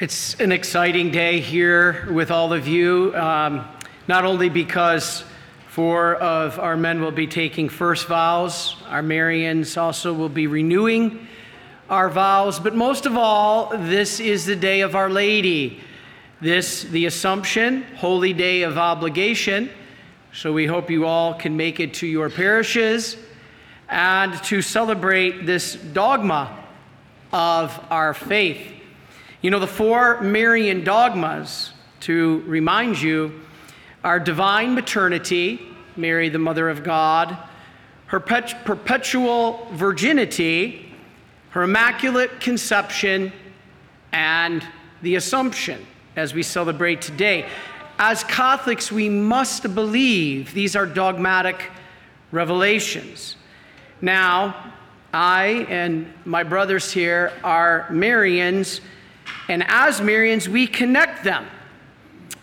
It's an exciting day here with all of you, um, not only because four of our men will be taking first vows, our Marians also will be renewing our vows, but most of all, this is the day of Our Lady. This, the Assumption, holy day of obligation. So we hope you all can make it to your parishes and to celebrate this dogma of our faith. You know, the four Marian dogmas, to remind you, are divine maternity, Mary, the Mother of God, her perpetual virginity, her immaculate conception, and the Assumption, as we celebrate today. As Catholics, we must believe these are dogmatic revelations. Now, I and my brothers here are Marians and as Marians, we connect them.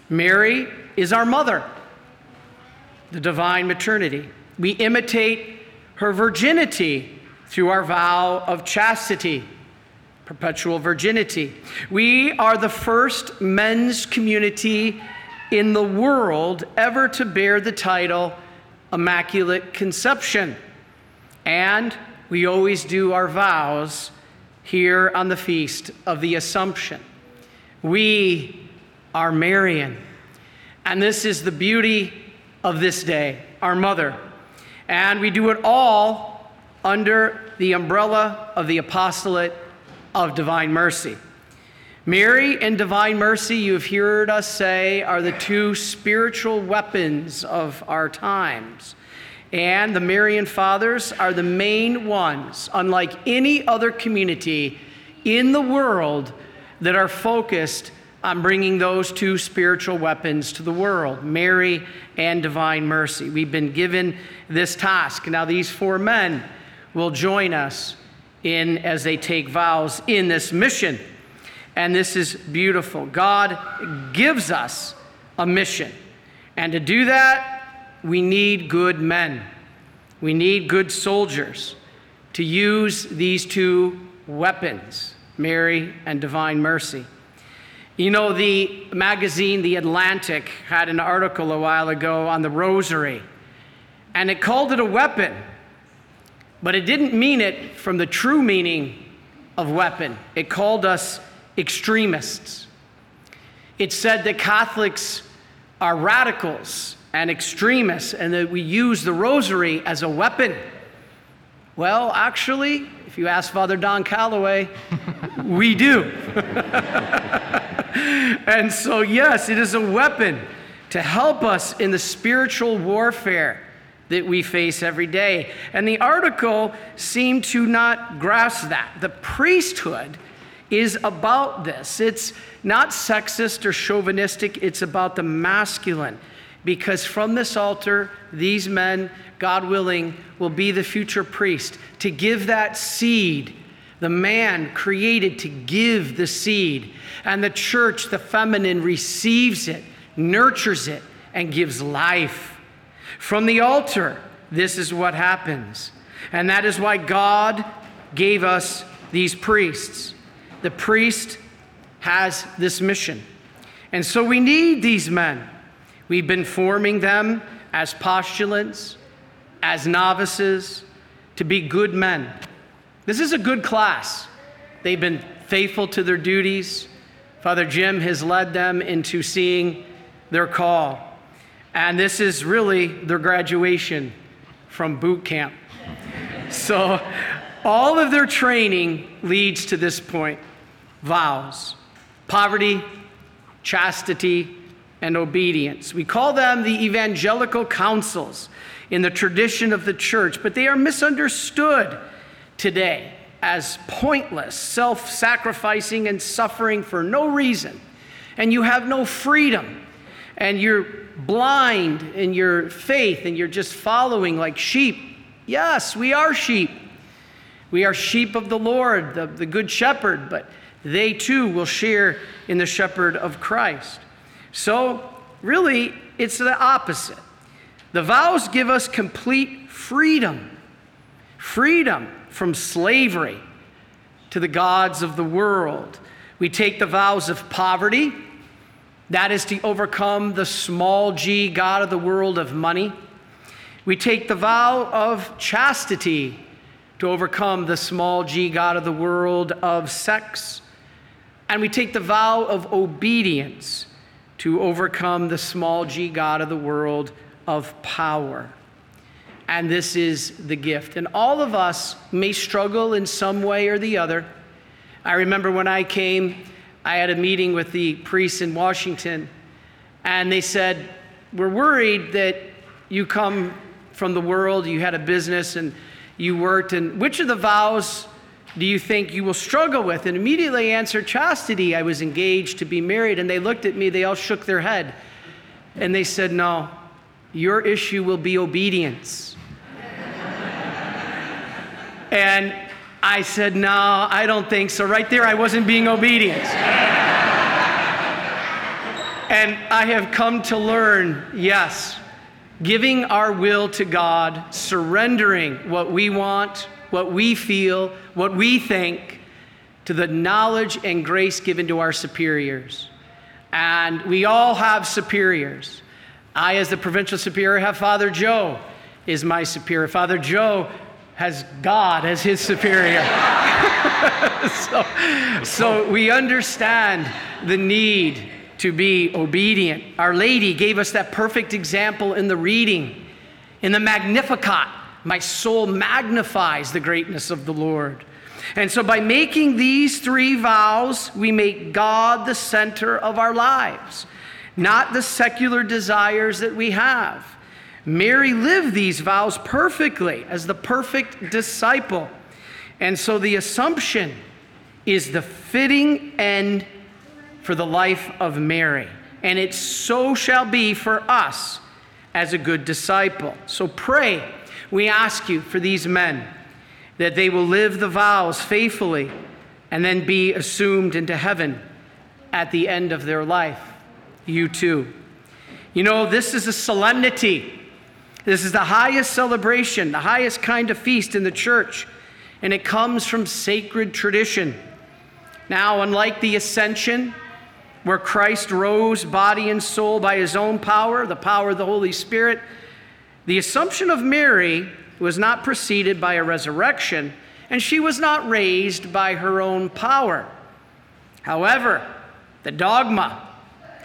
Mary is our mother, the divine maternity. We imitate her virginity through our vow of chastity, perpetual virginity. We are the first men's community in the world ever to bear the title Immaculate Conception. And we always do our vows here on the feast of the Assumption. We are Marian. And this is the beauty of this day, our mother. And we do it all under the umbrella of the apostolate of divine mercy. Mary and divine mercy, you've heard us say, are the two spiritual weapons of our times and the Marian Fathers are the main ones, unlike any other community in the world, that are focused on bringing those two spiritual weapons to the world Mary and divine mercy. We've been given this task. Now, these four men will join us in as they take vows in this mission. And this is beautiful. God gives us a mission. And to do that, we need good men. We need good soldiers to use these two weapons, Mary and divine mercy. You know, the magazine The Atlantic had an article a while ago on the rosary, and it called it a weapon, but it didn't mean it from the true meaning of weapon. It called us extremists. It said that Catholics are radicals and extremists and that we use the rosary as a weapon. Well, actually, if you ask Father Don Calloway, we do. and so, yes, it is a weapon to help us in the spiritual warfare that we face every day. And the article seemed to not grasp that. The priesthood is about this. It's not sexist or chauvinistic, it's about the masculine because from this altar, these men, God willing, will be the future priest to give that seed. The man created to give the seed, and the church, the feminine, receives it, nurtures it, and gives life. From the altar, this is what happens. And that is why God gave us these priests. The priest has this mission. And so we need these men. We've been forming them as postulants, as novices, to be good men. This is a good class. They've been faithful to their duties. Father Jim has led them into seeing their call. And this is really their graduation from boot camp. so, all of their training leads to this point vows, poverty, chastity, and obedience. We call them the evangelical counsels in the tradition of the church, but they are misunderstood today as pointless, self sacrificing, and suffering for no reason. And you have no freedom, and you're blind in your faith, and you're just following like sheep. Yes, we are sheep. We are sheep of the Lord, the, the Good Shepherd, but they too will share in the Shepherd of Christ. So, really, it's the opposite. The vows give us complete freedom freedom from slavery to the gods of the world. We take the vows of poverty, that is to overcome the small g God of the world of money. We take the vow of chastity to overcome the small g God of the world of sex. And we take the vow of obedience to overcome the small g God of the world of power. And this is the gift. And all of us may struggle in some way or the other. I remember when I came, I had a meeting with the priests in Washington, and they said, We're worried that you come from the world, you had a business, and you worked, and which of the vows do you think you will struggle with? And immediately I answered chastity. I was engaged to be married, and they looked at me, they all shook their head, and they said, No, your issue will be obedience. and I said, No, I don't think so. Right there, I wasn't being obedient. and I have come to learn yes, giving our will to God, surrendering what we want, what we feel, what we think, to the knowledge and grace given to our superiors. And we all have superiors. I, as the provincial superior, have Father Joe is my superior. Father Joe has God as his superior. so, so we understand the need to be obedient. Our Lady gave us that perfect example in the reading, in the Magnificat. My soul magnifies the greatness of the Lord. And so, by making these three vows, we make God the center of our lives, not the secular desires that we have. Mary lived these vows perfectly as the perfect disciple. And so the assumption is the fitting end for the life of Mary. And it so shall be for us as a good disciple. So pray, we ask you for these men, that they will live the vows faithfully and then be assumed into heaven at the end of their life. You too. You know, this is a solemnity this is the highest celebration, the highest kind of feast in the church, and it comes from sacred tradition. Now, unlike the ascension, where Christ rose body and soul by his own power, the power of the Holy Spirit, the assumption of Mary was not preceded by a resurrection, and she was not raised by her own power. However, the dogma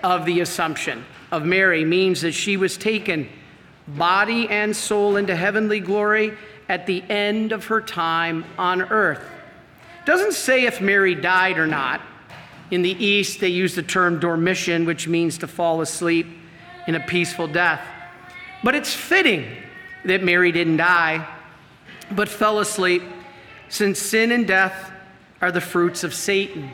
of the assumption of Mary means that she was taken body and soul into heavenly glory at the end of her time on earth. It doesn't say if Mary died or not. In the East, they use the term dormition, which means to fall asleep in a peaceful death. But it's fitting that Mary didn't die, but fell asleep, since sin and death are the fruits of Satan.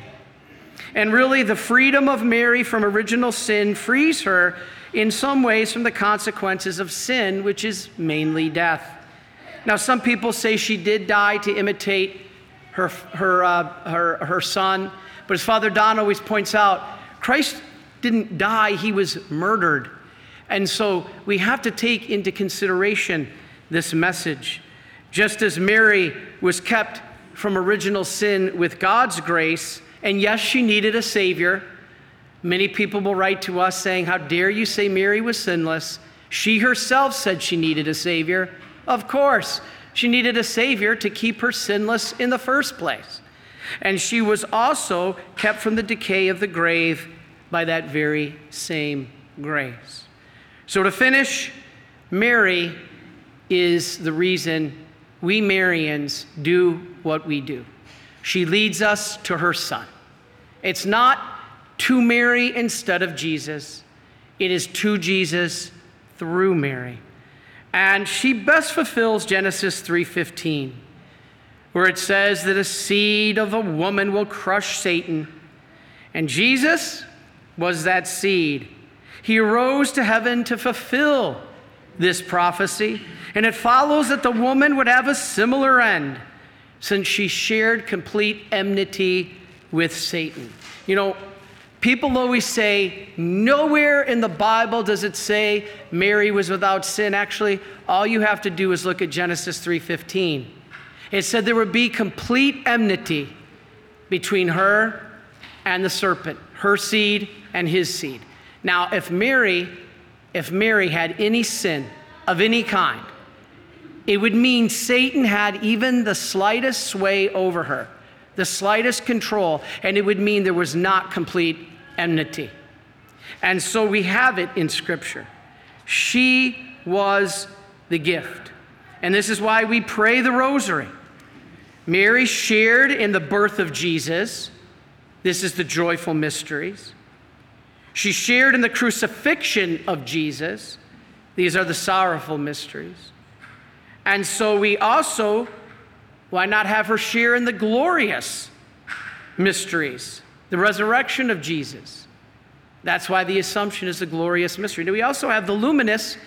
And really, the freedom of Mary from original sin frees her in some ways from the consequences of sin, which is mainly death. Now, some people say she did die to imitate her, her, uh, her, her son, but as Father Don always points out, Christ didn't die, he was murdered. And so we have to take into consideration this message. Just as Mary was kept from original sin with God's grace, and yes, she needed a Savior Many people will write to us saying, How dare you say Mary was sinless? She herself said she needed a Savior. Of course, she needed a Savior to keep her sinless in the first place. And she was also kept from the decay of the grave by that very same grace. So, to finish, Mary is the reason we Marians do what we do. She leads us to her Son. It's not to Mary instead of Jesus. It is to Jesus through Mary. And she best fulfills Genesis 3:15, where it says that a seed of a woman will crush Satan. And Jesus was that seed. He arose to heaven to fulfill this prophecy, and it follows that the woman would have a similar end since she shared complete enmity with Satan. You know, People always say, nowhere in the Bible does it say Mary was without sin. Actually, all you have to do is look at Genesis 3:15. It said there would be complete enmity between her and the serpent, her seed and his seed. Now, if Mary, if Mary had any sin of any kind, it would mean Satan had even the slightest sway over her, the slightest control, and it would mean there was not complete enmity. And so we have it in Scripture. She was the gift. And this is why we pray the rosary. Mary shared in the birth of Jesus. This is the joyful mysteries. She shared in the crucifixion of Jesus. These are the sorrowful mysteries. And so we also, why not have her share in the glorious mysteries, the resurrection of Jesus? That's why the Assumption is a glorious mystery. Now we also have the luminous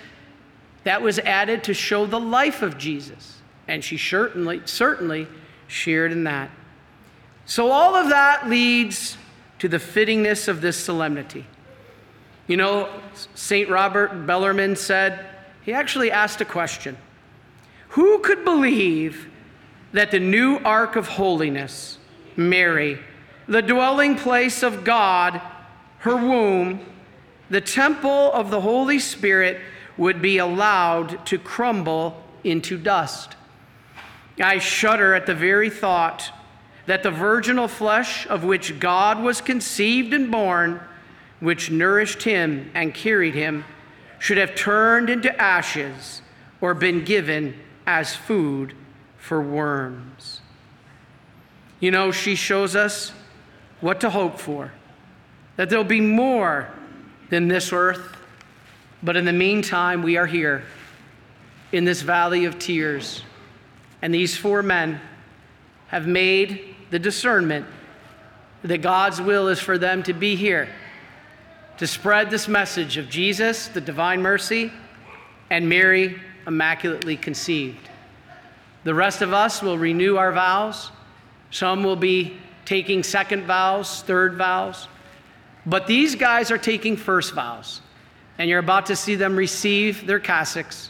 that was added to show the life of Jesus. And she certainly, certainly shared in that. So all of that leads to the fittingness of this solemnity. You know, St. Robert Bellarmine said, he actually asked a question Who could believe that the new Ark of Holiness, Mary, the dwelling place of God, her womb, the temple of the Holy Spirit would be allowed to crumble into dust. I shudder at the very thought that the virginal flesh of which God was conceived and born, which nourished him and carried him, should have turned into ashes or been given as food for worms. You know, she shows us what to hope for that there'll be more than this earth. But in the meantime, we are here in this valley of tears. And these four men have made the discernment that God's will is for them to be here to spread this message of Jesus, the divine mercy, and Mary, immaculately conceived. The rest of us will renew our vows. Some will be taking second vows, third vows. But these guys are taking first vows, and you're about to see them receive their cassocks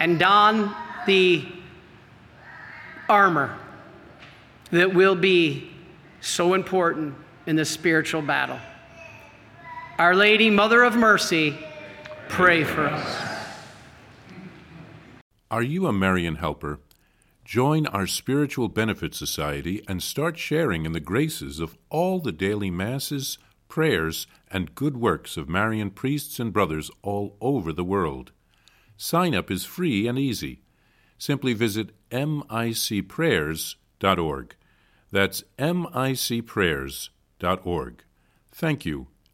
and don the armor that will be so important in the spiritual battle. Our Lady, Mother of Mercy, pray for us. Are you a Marian helper? Join our Spiritual Benefit Society and start sharing in the graces of all the daily masses prayers, and good works of Marian priests and brothers all over the world. Sign up is free and easy. Simply visit micprayers.org. That's micprayers.org. Thank you,